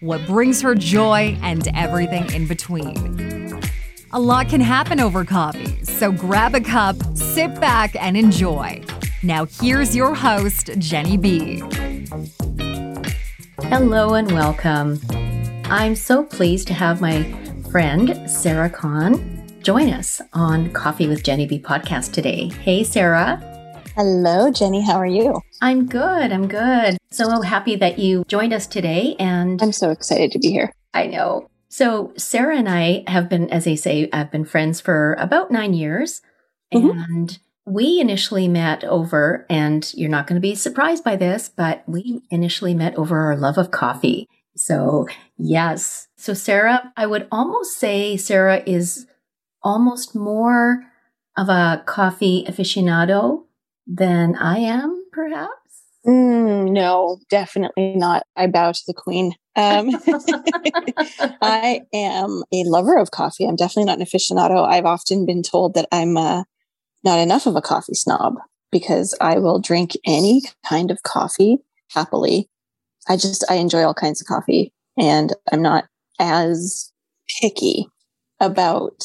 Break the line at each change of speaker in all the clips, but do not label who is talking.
what brings her joy, and everything in between. A lot can happen over coffee, so grab a cup, sit back, and enjoy. Now, here's your host, Jenny B.
Hello and welcome. I'm so pleased to have my friend, Sarah Kahn, join us on Coffee with Jenny B podcast today. Hey, Sarah.
Hello, Jenny. How are you?
I'm good. I'm good. So happy that you joined us today. And
I'm so excited to be here.
I know. So, Sarah and I have been, as I say, I've been friends for about nine years. Mm-hmm. And we initially met over, and you're not going to be surprised by this, but we initially met over our love of coffee. So, yes. So, Sarah, I would almost say Sarah is almost more of a coffee aficionado than I am, perhaps?
Mm, no, definitely not. I bow to the queen. Um, I am a lover of coffee. I'm definitely not an aficionado. I've often been told that I'm uh, not enough of a coffee snob because I will drink any kind of coffee happily. I just, I enjoy all kinds of coffee and I'm not as picky about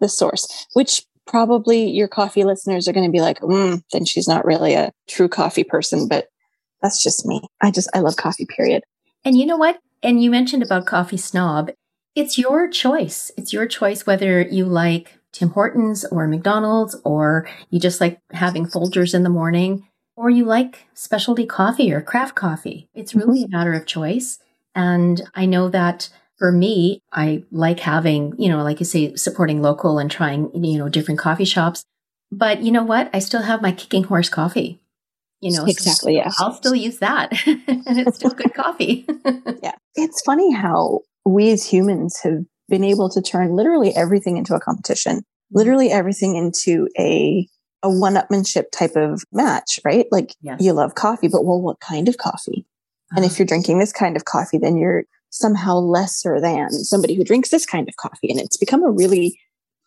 the source, which probably your coffee listeners are going to be like, mm, then she's not really a true coffee person. But that's just me. I just, I love coffee, period.
And you know what? And you mentioned about coffee snob. It's your choice. It's your choice whether you like Tim Hortons or McDonald's or you just like having Folgers in the morning or you like specialty coffee or craft coffee. It's really mm-hmm. a matter of choice. And I know that for me, I like having, you know, like you say, supporting local and trying, you know, different coffee shops. But you know what? I still have my kicking horse coffee. You know,
exactly.
So
yeah.
I'll still use that. and it's still good coffee.
yeah. It's funny how we as humans have been able to turn literally everything into a competition, literally everything into a a one-upmanship type of match, right? Like yes. you love coffee, but well, what kind of coffee? Uh-huh. And if uh-huh. you're drinking this kind of coffee, then you're somehow lesser than somebody who drinks this kind of coffee. And it's become a really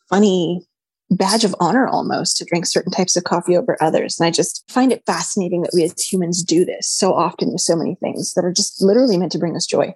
funny badge of honor almost to drink certain types of coffee over others. And I just find it fascinating that we as humans do this so often with so many things that are just literally meant to bring us joy.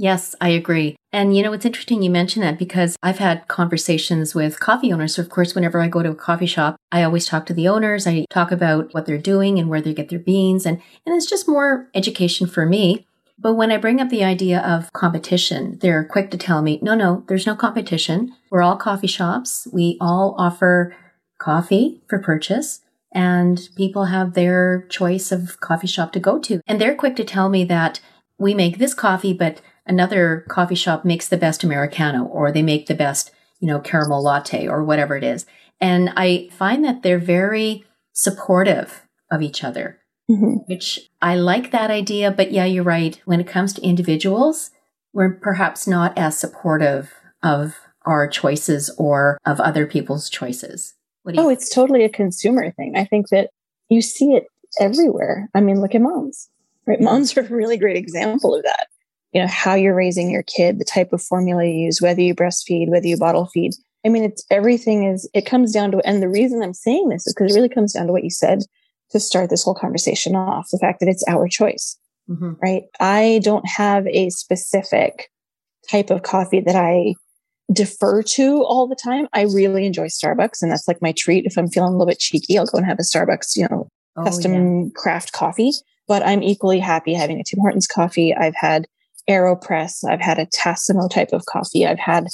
Yes, I agree. And you know, it's interesting you mention that because I've had conversations with coffee owners. So of course, whenever I go to a coffee shop, I always talk to the owners. I talk about what they're doing and where they get their beans. And, and it's just more education for me. But when I bring up the idea of competition, they're quick to tell me, no, no, there's no competition. We're all coffee shops. We all offer coffee for purchase and people have their choice of coffee shop to go to. And they're quick to tell me that we make this coffee, but another coffee shop makes the best Americano or they make the best, you know, caramel latte or whatever it is. And I find that they're very supportive of each other mm-hmm. which I like that idea. But yeah, you're right. When it comes to individuals, we're perhaps not as supportive of our choices or of other people's choices.
oh, think? it's totally a consumer thing. I think that you see it everywhere. I mean, look at moms, right? Moms are a really great example of that. You know, how you're raising your kid, the type of formula you use, whether you breastfeed, whether you bottle feed. I mean, it's everything is, it comes down to, and the reason I'm saying this is because it really comes down to what you said to start this whole conversation off the fact that it's our choice, mm-hmm. right? I don't have a specific type of coffee that I defer to all the time. I really enjoy Starbucks, and that's like my treat. If I'm feeling a little bit cheeky, I'll go and have a Starbucks, you know, oh, custom yeah. craft coffee. But I'm equally happy having a Tim Hortons coffee. I've had AeroPress, I've had a Tassimo type of coffee, I've had,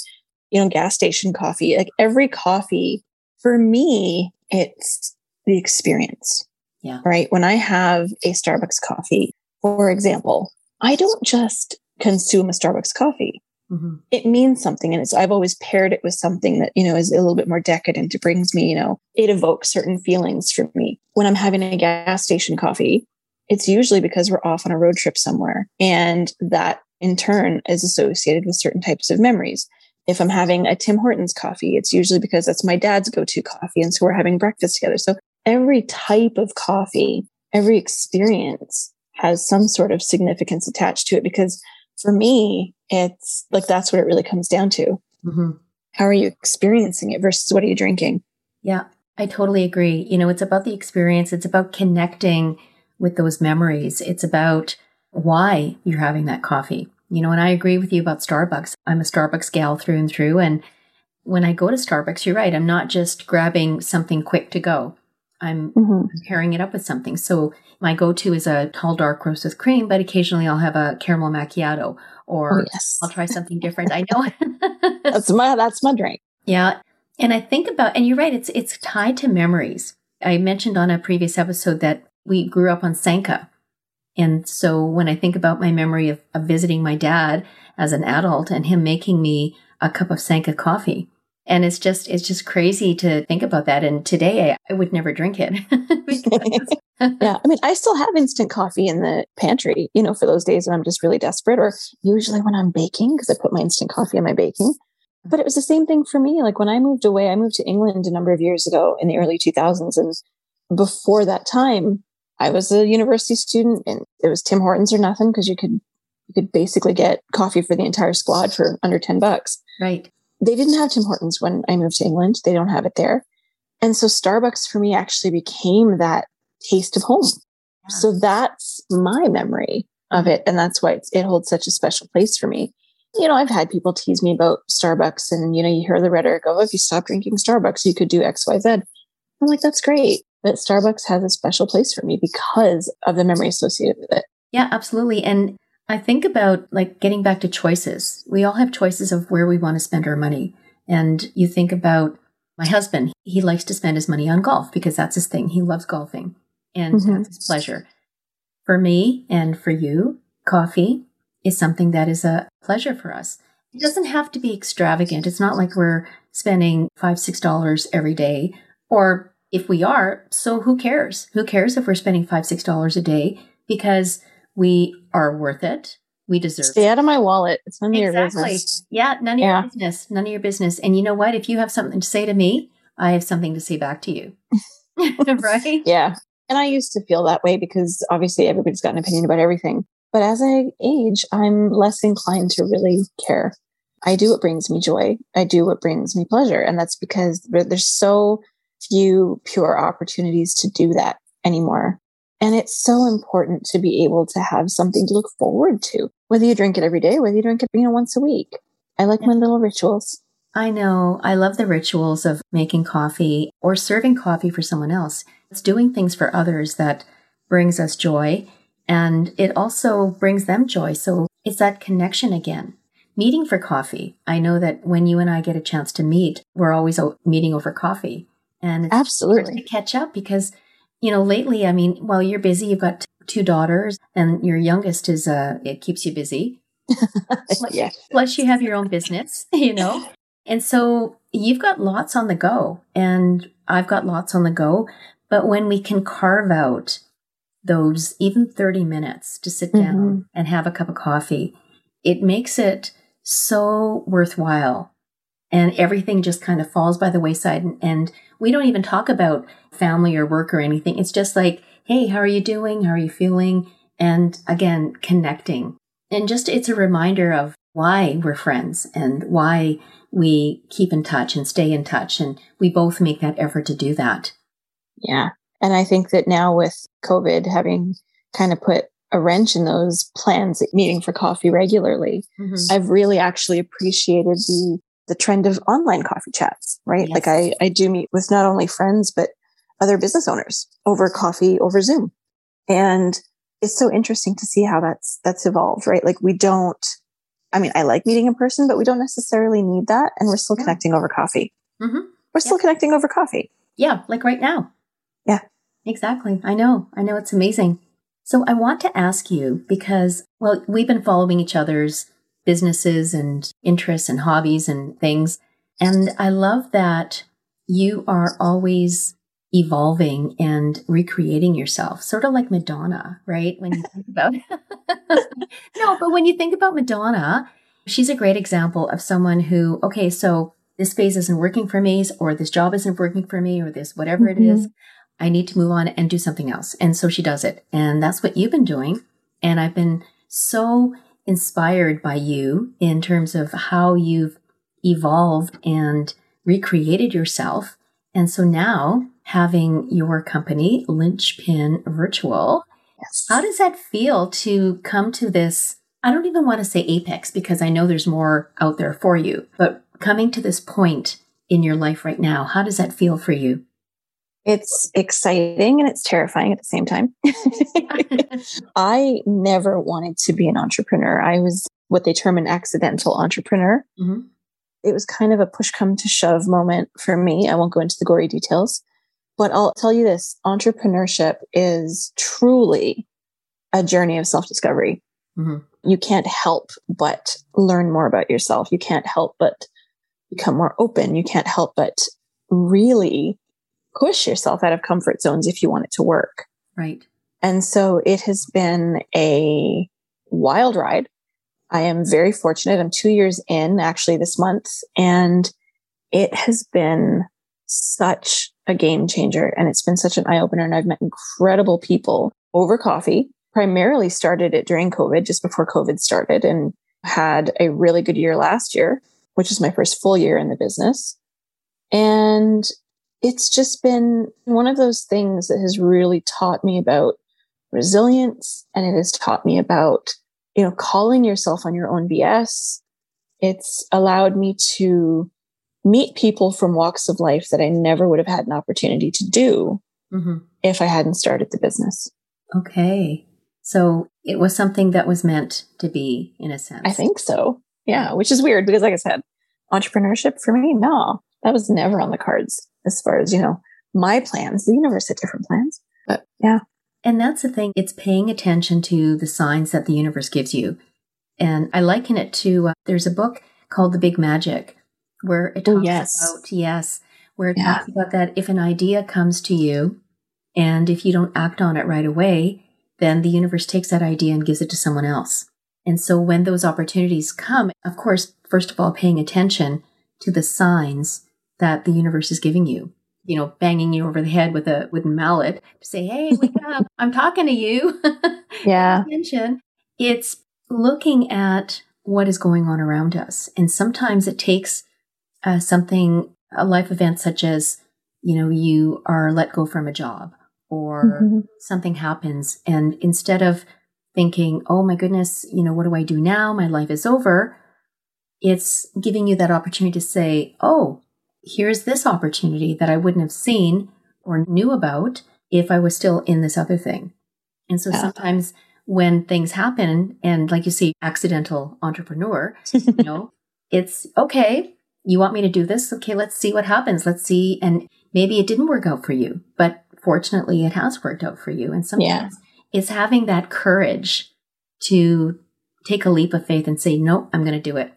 you know, gas station coffee. Like every coffee, for me, it's the experience.
Yeah.
Right. When I have a Starbucks coffee, for example, I don't just consume a Starbucks coffee. Mm-hmm. It means something. And it's, I've always paired it with something that, you know, is a little bit more decadent. It brings me, you know, it evokes certain feelings for me. When I'm having a gas station coffee, it's usually because we're off on a road trip somewhere. And that in turn is associated with certain types of memories. If I'm having a Tim Hortons coffee, it's usually because that's my dad's go to coffee. And so we're having breakfast together. So every type of coffee, every experience has some sort of significance attached to it because for me, it's like that's what it really comes down to. Mm-hmm. How are you experiencing it versus what are you drinking?
Yeah, I totally agree. You know, it's about the experience, it's about connecting with those memories, it's about why you're having that coffee. You know, and I agree with you about Starbucks. I'm a Starbucks gal through and through. And when I go to Starbucks, you're right. I'm not just grabbing something quick to go. I'm mm-hmm. pairing it up with something. So my go-to is a tall dark roast with cream, but occasionally I'll have a caramel macchiato or oh, yes. I'll try something different. I know
that's my that's my drink.
Yeah. And I think about and you're right, it's it's tied to memories. I mentioned on a previous episode that we grew up on Sanka. And so when I think about my memory of, of visiting my dad as an adult and him making me a cup of Sanka coffee, and it's just it's just crazy to think about that. And today I, I would never drink it.
yeah. I mean, I still have instant coffee in the pantry, you know, for those days when I'm just really desperate, or usually when I'm baking, because I put my instant coffee in my baking. But it was the same thing for me. Like when I moved away, I moved to England a number of years ago in the early 2000s. And before that time, I was a university student and it was Tim Hortons or nothing because you could you could basically get coffee for the entire squad for under 10 bucks.
Right.
They didn't have Tim Hortons when I moved to England. They don't have it there. And so Starbucks for me actually became that taste of home. Yeah. So that's my memory of it. And that's why it holds such a special place for me. You know, I've had people tease me about Starbucks and, you know, you hear the rhetoric of, oh, if you stop drinking Starbucks, you could do X, Y, Z. I'm like, that's great. But Starbucks has a special place for me because of the memory associated with it.
Yeah, absolutely. And I think about like getting back to choices. We all have choices of where we want to spend our money. And you think about my husband, he likes to spend his money on golf because that's his thing. He loves golfing and mm-hmm. that's his pleasure. For me and for you, coffee is something that is a pleasure for us. It doesn't have to be extravagant. It's not like we're spending five, six dollars every day. Or if we are, so who cares? Who cares if we're spending five, six dollars a day? Because we are worth it. We deserve
Stay it. out of my wallet. It's none of exactly. your business.
Yeah, none of yeah. your business. None of your business. And you know what? If you have something to say to me, I have something to say back to you. right?
Yeah. And I used to feel that way because obviously everybody's got an opinion about everything. But as I age, I'm less inclined to really care. I do what brings me joy. I do what brings me pleasure. And that's because there's so few pure opportunities to do that anymore. And it's so important to be able to have something to look forward to, whether you drink it every day, whether you drink it, you know, once a week. I like my little rituals.
I know. I love the rituals of making coffee or serving coffee for someone else. It's doing things for others that brings us joy and it also brings them joy. So it's that connection again. Meeting for coffee. I know that when you and I get a chance to meet, we're always meeting over coffee. And it's
absolutely
to catch up because, you know, lately, I mean, while you're busy, you've got two daughters and your youngest is, uh, it keeps you busy.
yeah.
Plus you have your own business, you know? And so you've got lots on the go and I've got lots on the go. But when we can carve out those even 30 minutes to sit down mm-hmm. and have a cup of coffee, it makes it so worthwhile. And everything just kind of falls by the wayside. And, and we don't even talk about family or work or anything. It's just like, hey, how are you doing? How are you feeling? And again, connecting. And just it's a reminder of why we're friends and why we keep in touch and stay in touch. And we both make that effort to do that.
Yeah. And I think that now with COVID having kind of put a wrench in those plans, meeting for coffee regularly, mm-hmm. I've really actually appreciated the the trend of online coffee chats, right? Yes. Like I, I do meet with not only friends, but other business owners over coffee over Zoom. And it's so interesting to see how that's that's evolved, right? Like we don't I mean, I like meeting in person, but we don't necessarily need that. And we're still connecting over coffee.
Mm-hmm.
We're still
Yeah.
connecting over coffee.
Yeah, like right now.
Yeah.
Exactly. I know. I know it's amazing. So I want to ask you because, well, we've been following each other's businesses and interests and hobbies and things. And I love that you are always evolving and recreating yourself, sort of like Madonna, right? When you think about No, but when you think about Madonna, she's a great example of someone who, okay, so this phase isn't working for me, or this job isn't working for me, or this whatever it is. Mm-hmm. I need to move on and do something else. And so she does it. And that's what you've been doing. And I've been so inspired by you in terms of how you've evolved and recreated yourself. And so now having your company, Linchpin Virtual,
Yes.
how does that feel to come to this? I don't even want to say apex because I know there's more out there for you, but coming to this point in your life right now, how does that feel for you?
It's exciting and it's terrifying at the same time. I never wanted to be an entrepreneur. I was what they term an accidental entrepreneur.
Mhm.
It was kind of a push come to shove moment for me. I won't go into the gory details, but I'll tell you this entrepreneurship is truly a journey of self discovery.
Mhm.
You can't help but learn more about yourself. You can't help but become more open. You can't help but really push yourself out of comfort zones if you want it to work.
Right.
And so it has been a wild ride. I am very fortunate. I'm two years in actually this month, and it has been such a game changer and it's been such an eye opener. And I've met incredible people over coffee. Primarily started it during COVID, just before COVID started, and had a really good year last year, which is my first full year in the business. And it's just been one of those things that has really taught me about resilience and it has taught me about you know calling yourself on your own bs it's allowed me to meet people from walks of life that i never would have had an opportunity to do
hmm
if i hadn't started the business.
Okay. So it was something that was meant to be, in a sense.
i think so. Yeah which is weird because like i said entrepreneurship for me no that was never on the cards as far as you know my plans the universe had different plans but yeah
And that's the thing, it's paying attention to the signs that the universe gives you. And I liken it to uh, there's a book called The Big Magic where it
Oh,
talks
yes.
about, yes, where it
Yeah.
talks about that if an idea comes to you and if you don't act on it right away, then the universe takes that idea and gives it to someone else. And so when those opportunities come, of course, first of all, paying attention to the signs that the universe is giving you. You know, banging you over the head with a wooden mallet to say, Hey, wake up. I'm talking to you.
yeah
attention. It's looking at what is going on around us. And sometimes it takes uh, something, a life event such as, you know, you are let go from a job or
Mhm.
something happens. And instead of thinking, oh my goodness, you know, what do I do now? My life is over. It's giving you that opportunity to say, oh, here's this opportunity that I wouldn't have seen or knew about if I was still in this other thing. And so
Yeah.
sometimes when things happen, and like you say, accidental entrepreneur, you know, it's okay. You want me to do this? Okay, let's see what happens. Let's see. And maybe it didn't work out for you, but fortunately it has worked out for you. And sometimes it's having that courage to take a leap of faith and say, no, I'm going to do it.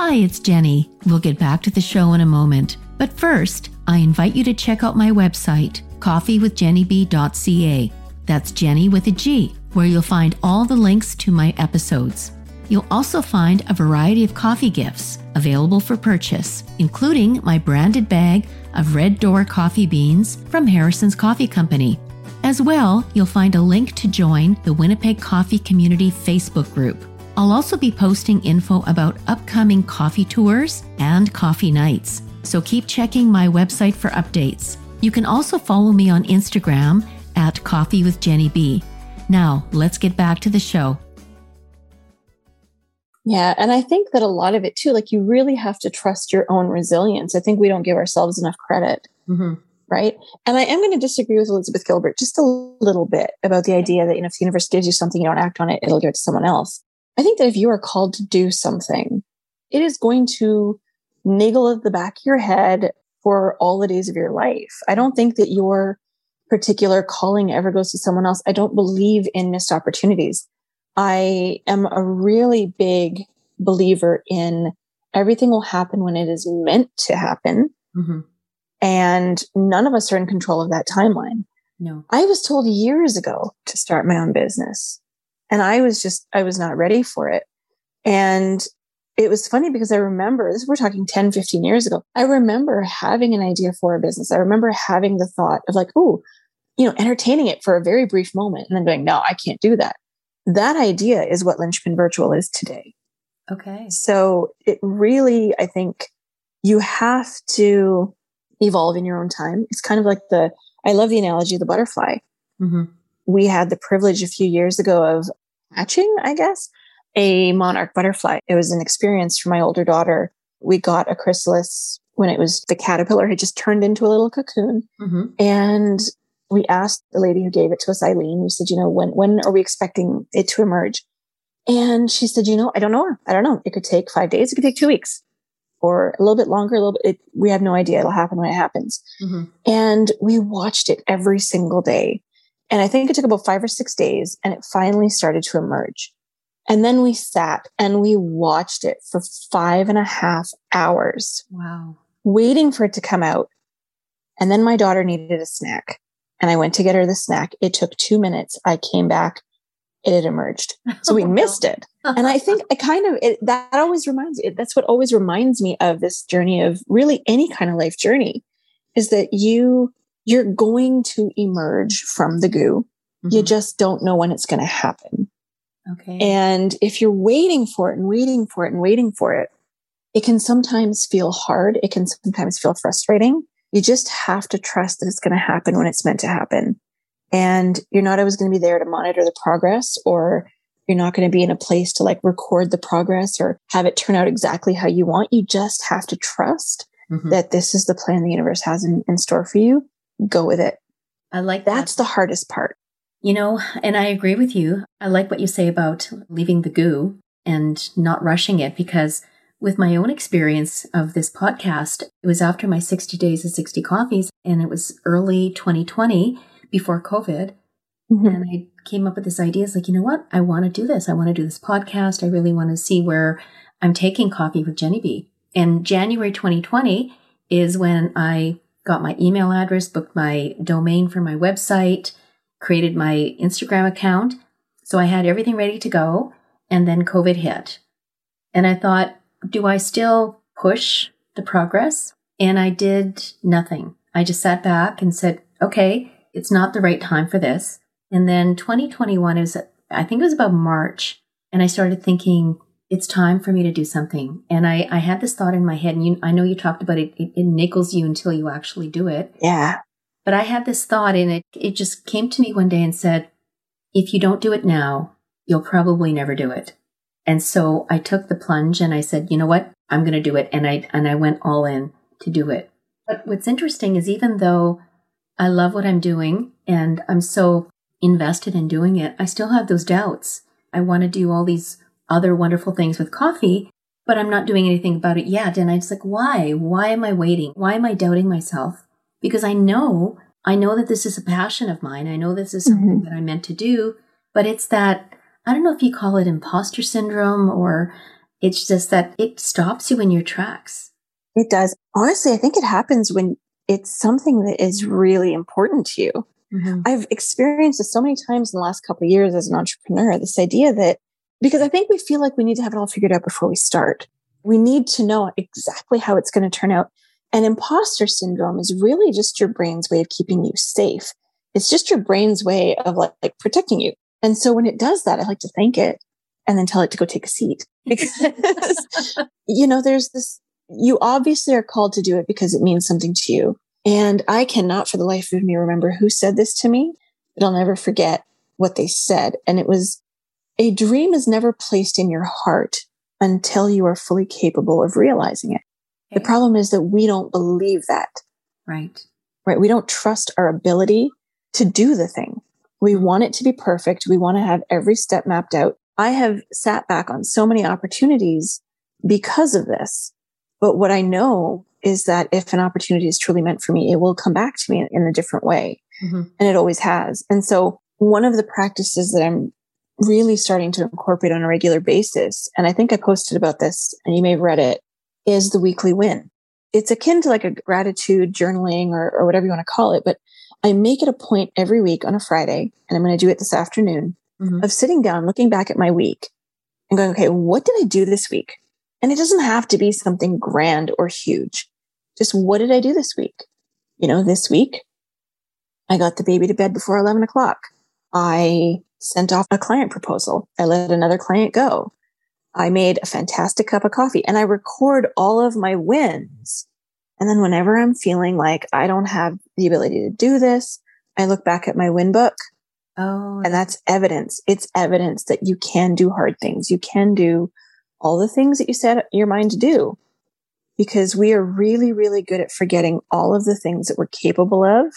Hi, it's Jenny. We'll get back to the show in a moment. But first, I invite you to check out my website, coffeewithjennyb.ca. That's Jenny with a G, where you'll find all the links to my episodes. You'll also find a variety of coffee gifts available for purchase, including my branded bag of Red Door coffee beans from Harrison's Coffee Company. As well, you'll find a link to join the Winnipeg Coffee Community Facebook group. I'll also be posting info about upcoming coffee tours and coffee nights, so keep checking my website for updates. You can also follow me on Instagram at Coffee with Jenny B. Now, let's get back to the show.
Yeah. And I think that a lot of it too, like you really have to trust your own resilience. I think we don't give ourselves enough credit.
Mm-hmm.
right? And I am going to disagree with Elizabeth Gilbert just a little bit about the idea that, you know, if the universe gives you something, you don't act on it, it'll give it to someone else. I think that if you are called to do something, it is going to niggle at the back of your head for all the days of your life. I don't think that your particular calling ever goes to someone else. I don't believe in missed opportunities. I am a really big believer in everything will happen when it is meant to happen. Mm-hmm. And none of us are in control of that timeline.
No.
I was told years ago to start my own business and I was just, I was not ready for it. And it was funny because I remember this, we're talking 10, 15 years ago. I remember having an idea for a business. I remember having the thought of like, oh, you know, entertaining it for a very brief moment and then going, no, I can't do that. That idea is what Linchpin Virtual is today.
Okay.
So it really, I think you have to evolve in your own time. It's kind of like the, I love the analogy of the butterfly. Mm-hmm. We had the privilege a few years ago of hatching, I guess, a monarch butterfly. It was an experience for my older daughter. We got a chrysalis when it was the caterpillar had just turned into a little cocoon. Mm-hmm. And we asked the lady who gave it to us, Eileen, we said, you know, when, when are we expecting it to emerge? And she said, you know, I don't know. I don't know. It could take five days. It could take two weeks or a little bit longer, a little bit. It, we have no idea. It'll happen when it happens. Mm-hmm. And we watched it every single day. And I think it took about five or six days and it finally started to emerge. And then we sat and we watched it for five and a half hours.
Wow.
Waiting for it to come out. And then my daughter needed a snack and I went to get her the snack. It took two minutes. I came back it had emerged. So we oh, missed it. And I think I kind of, it, that always reminds me, that's what always reminds me of this journey of really any kind of life journey is that you, you're going to emerge from the goo. Mm-hmm. You just don't know when it's going to happen.
Okay.
And if you're waiting for it and waiting for it and waiting for it, it can sometimes feel hard. It can sometimes feel frustrating. You just have to trust that it's going to happen when it's meant to happen. And you're not always going to be there to monitor the progress or you're not going to be in a place to like record the progress or have it turn out exactly how you want. You just have to trust mm-hmm. that this is the plan the universe has in, in store for you. Go with it.
I like
that's the hardest part.
You know, and I agree with you. I like what you say about leaving the goo and not rushing it because with my own experience of this podcast, it was after my 60 days of 60 coffees and it was early 2020 before COVID. Mm-hmm. And I came up with this idea. It's like, you know what? I want to do this. I want to do this podcast. I really want to see where I'm taking coffee with Jenny B. And January 2020 is when I got my email address, booked my domain for my website, created my Instagram account. So I had everything ready to go. And then COVID hit. And I thought, do I still push the progress? And I did nothing. I just sat back and said, okay, it's not the right time for this. And then 2021 is, I think it was about March. And I started thinking, it's time for me to do something. And I, I had this thought in my head, and you, I know you talked about it, it, it niggles you until you actually do it.
Yeah.
But I had this thought, and it, it just came to me one day and said, if you don't do it now, you'll probably never do it. And so I took the plunge and I said, you know what? I'm going to do it. And I, and I went all in to do it. But what's interesting is even though I love what I'm doing and I'm so invested in doing it. I still have those doubts. I want to do all these other wonderful things with coffee, but I'm not doing anything about it yet. And I'm just like, why? Why am I waiting? Why am I doubting myself? Because I know, I know that this is a passion of mine. I know this is something mm-hmm. that I'm meant to do, but it's that, I don't know if you call it imposter syndrome or it's just that it stops you in your tracks.
It does. Honestly, I think it happens when it's something that is really important to you. Mm-hmm. I've experienced this so many times in the last couple of years as an entrepreneur, this idea that because I think we feel like we need to have it all figured out before we start. We need to know exactly how it's going to turn out. And imposter syndrome is really just your brain's way of keeping you safe. It's just your brain's way of like, like protecting you. And so when it does that, I like to thank it and then tell it to go take a seat because, you know, there's this you obviously are called to do it because it means something to you. And I cannot for the life of me remember who said this to me, but I'll never forget what they said. And it was a dream is never placed in your heart until you are fully capable of realizing it. Okay. The problem is that we don't believe that.
Right.
right? We don't trust our ability to do the thing. We want it to be perfect. We want to have every step mapped out. I have sat back on so many opportunities because of this. But what I know is that if an opportunity is truly meant for me, it will come back to me in a different way. Mm-hmm. And it always has. And so one of the practices that I'm really starting to incorporate on a regular basis, and I think I posted about this and you may have read it, is the weekly win. It's akin to like a gratitude journaling or, or whatever you want to call it, but I make it a point every week on a Friday, and I'm going to do it this afternoon, mm-hmm. of sitting down, looking back at my week and going, okay, what did I do this week? And it doesn't have to be something grand or huge. Just what did I do this week? You know, this week I got the baby to bed before 11 o'clock. I sent off a client proposal. I let another client go. I made a fantastic cup of coffee and I record all of my wins. And then whenever I'm feeling like I don't have the ability to do this, I look back at my win book. Oh. And that's evidence. It's evidence that you can do hard things. You can do all the things that you set your mind to do because we are really, really good at forgetting all of the things that we're capable of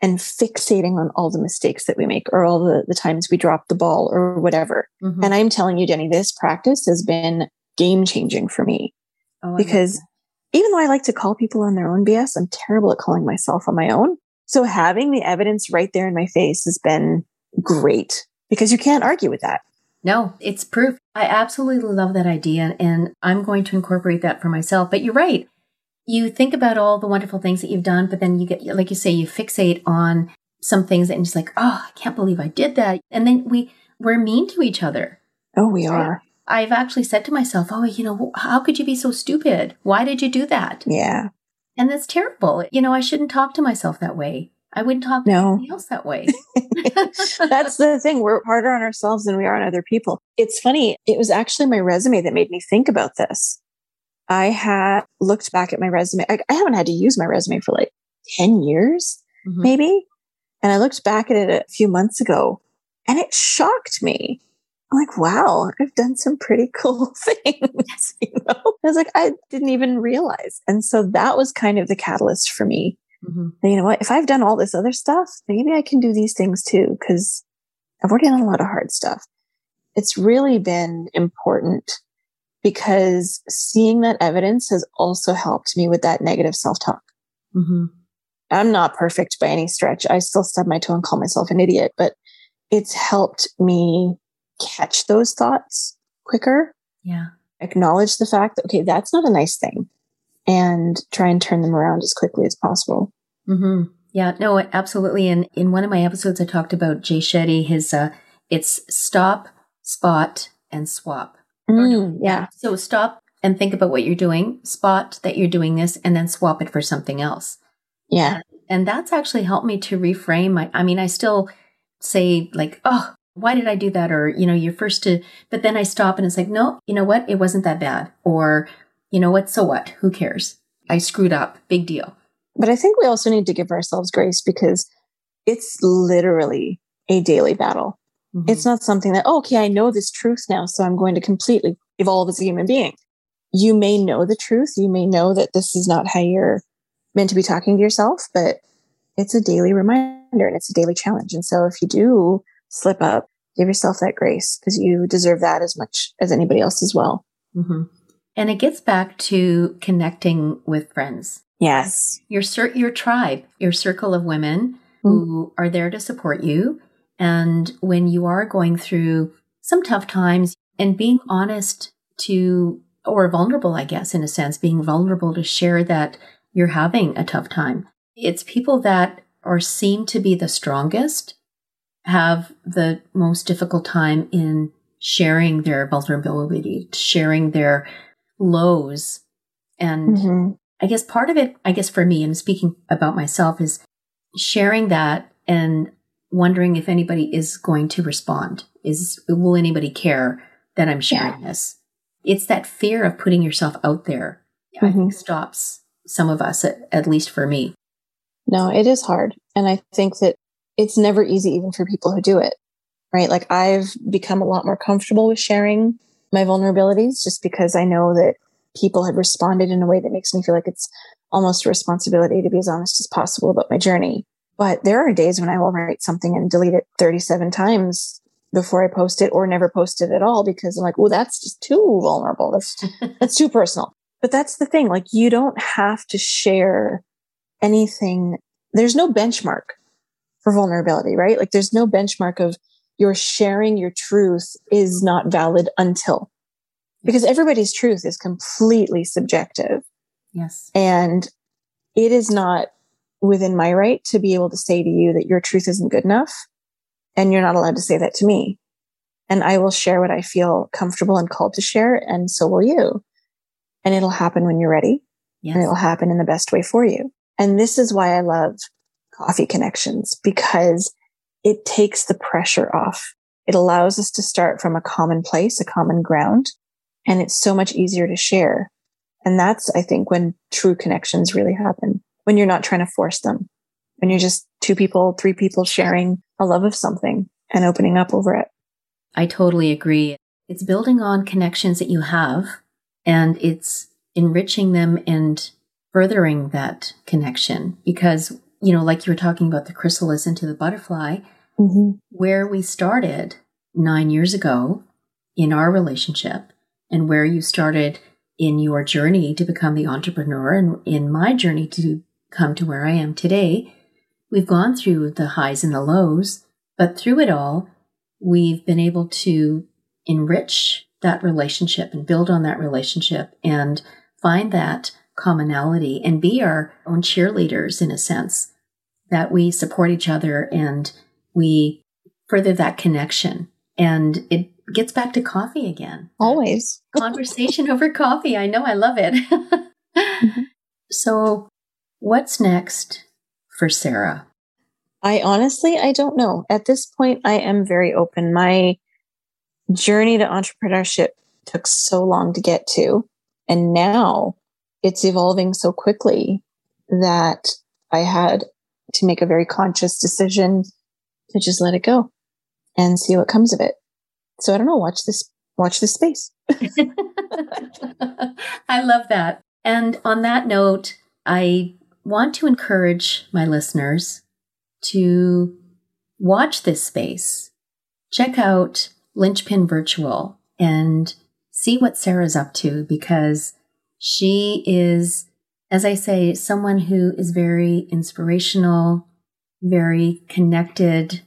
and fixating on all the mistakes that we make or all the, the times we drop the ball or whatever. Mm-hmm. And I'm telling you, Jenny, this practice has been game changing for me oh, because even though I like to call people on their own BS, I'm terrible at calling myself on my own. So having the evidence right there in my face has been great because you can't argue with that.
No, it's proof. I absolutely love that idea and I'm going to incorporate that for myself. But you're right you think about all the wonderful things that you've done, but then you get, like you say, you fixate on some things and just like, oh, I can't believe I did that. And then we, we're mean to each other.
Oh, we are.
I've actually said to myself, oh, you know, how could you be so stupid? Why did you do that?
Yeah.
And that's terrible. You know, I shouldn't talk to myself that way. I wouldn't talk to no. anybody else that way.
That's the thing. We're harder on ourselves than we are on other people. It's funny. It was actually my resume that made me think about this. I had looked back at my resume. I, I haven't had to use my resume for like 10 years, mm-hmm. maybe. And I looked back at it a few months ago and it shocked me. I'm like, wow, I've done some pretty cool things. you know, I was like, I didn't even realize. And so that was kind of the catalyst for me. Mm-hmm. You know what? If I've done all this other stuff, maybe I can do these things too, because I've already done a lot of hard stuff. It's really been important because seeing that evidence has also helped me with that negative self talk. Mm-hmm. I'm not perfect by any stretch. I still stub my toe and call myself an idiot, but it's helped me catch those thoughts quicker.
Yeah.
Acknowledge the fact that, okay, that's not a nice thing and try and turn them around as quickly as possible.
Mm-hmm. Yeah, no, absolutely. And in one of my episodes, I talked about Jay Shetty, his, uh, it's stop, spot, and swap.
Mm, yeah.
So stop and think about what you're doing, spot that you're doing this, and then swap it for something else.
Yeah.
And that's actually helped me to reframe my, I mean, I still say like, oh, why did I do that? Or, you know, you're first to, but then I stop and it's like, no, you know what? It wasn't that bad. Or, you know what? So what? Who cares? I screwed up. Big deal.
But I think we also need to give ourselves grace because it's literally a daily battle. Mm-hmm. It's not something that, oh, okay, I know this truth now, so I'm going to completely evolve as a human being. You may know the truth. You may know that this is not how you're meant to be talking to yourself, but it's a daily reminder and it's a daily challenge. And so if you do slip up, give yourself that grace because you deserve that as much as anybody else as well.
Mm-hmm. And it gets back to connecting with friends.
Yes.
Your, your tribe, your circle of women mm-hmm. who are there to support you and when you are going through some tough times and being honest to, or vulnerable, I guess, in a sense, being vulnerable to share that you're having a tough time. It's people that are seem to be the strongest have the most difficult time in sharing their vulnerability, sharing their lows. And mm-hmm. I guess part of it, I guess for me, and speaking about myself, is sharing that and wondering if anybody is going to respond. Is will anybody care that I'm sharing yeah. this? It's that fear of putting yourself out there. Mm-hmm. I think stops some of us, at, at least for me.
No, it is hard, and I think that it's never easy, even for people who do it. Right? Like I've become a lot more comfortable with sharing my vulnerabilities, just because I know that people have responded in a way that makes me feel like it's almost a responsibility to be as honest as possible about my journey. But there are days when I will write something and delete it 37 times before I post it or never post it at all because I'm like, oh, that's just too vulnerable. That's, that's too personal. But that's the thing. Like you don't have to share anything. There's no benchmark for vulnerability, right? Like there's no benchmark of your sharing your truth is not valid until because everybody's truth is completely subjective.
Yes.
And it is not within my right to be able to say to you that your truth isn't good enough. And you're not allowed to say that to me. And I will share what I feel comfortable and called to share. And so will you. And it'll happen when you're ready. Yes. And it'll happen in the best way for you. And this is why I love coffee connections because it takes the pressure off. It allows us to start from a common place, a common ground. And it's so much easier to share. And that's, I think, when true connections really happen, when you're not trying to force them, when you're just two people, three people sharing a love of something and opening up over it.
I totally agree. It's building on connections that you have and it's enriching them and furthering that connection because, you know, like you were talking about the chrysalis into the butterfly, mm-hmm. where we started nine years ago in our relationship and where you started in your journey to become the entrepreneur and in my journey to come to where I am today, we've gone through the highs and the lows, but through it all, we've been able to enrich that relationship and build on that relationship and find that commonality and be our own cheerleaders in a sense that we support each other and we further that connection. And it gets back to coffee again.
Always.
Conversation over coffee. I know, I love it. mm-hmm. So, what's next for Sarah?
I honestly, I don't know. At this point, I am very open. My journey to entrepreneurship took so long to get to. And now it's evolving so quickly that I had to make a very conscious decision to just let it go and see what comes of it. So I don't know, watch this, watch this space.
I love that. And on that note, I want to encourage my listeners to watch this space. Check out Linchpin Virtual and see what Sarah's up to because she is, as I say, someone who is very inspirational, very connected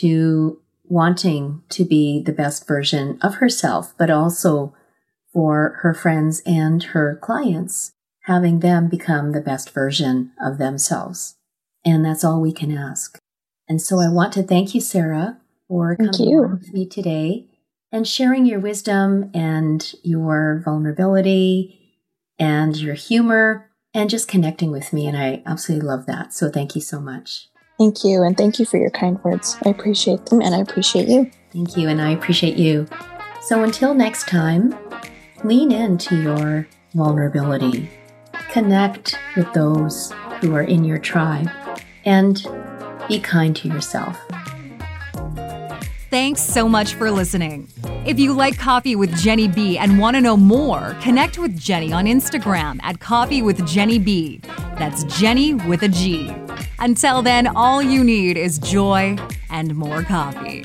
to wanting to be the best version of herself, but also for her friends and her clients, having them become the best version of themselves. And that's all we can ask. And so I want to thank you, Sarah, for thank coming you. with me today and sharing your wisdom and your vulnerability and your humor and just connecting with me. And I absolutely love that. So thank you so much.
Thank you. And thank you for your kind words. I appreciate them and I appreciate you.
Thank you. And I appreciate you. So until next time, lean into your vulnerability, connect with those who are in your tribe, and be kind to yourself.
Thanks so much for listening. If you like Coffee with Jenny B and want to know more, connect with Jenny on Instagram at Coffee with Jenny B. That's Jenny with a G. Until then, all you need is joy and more coffee.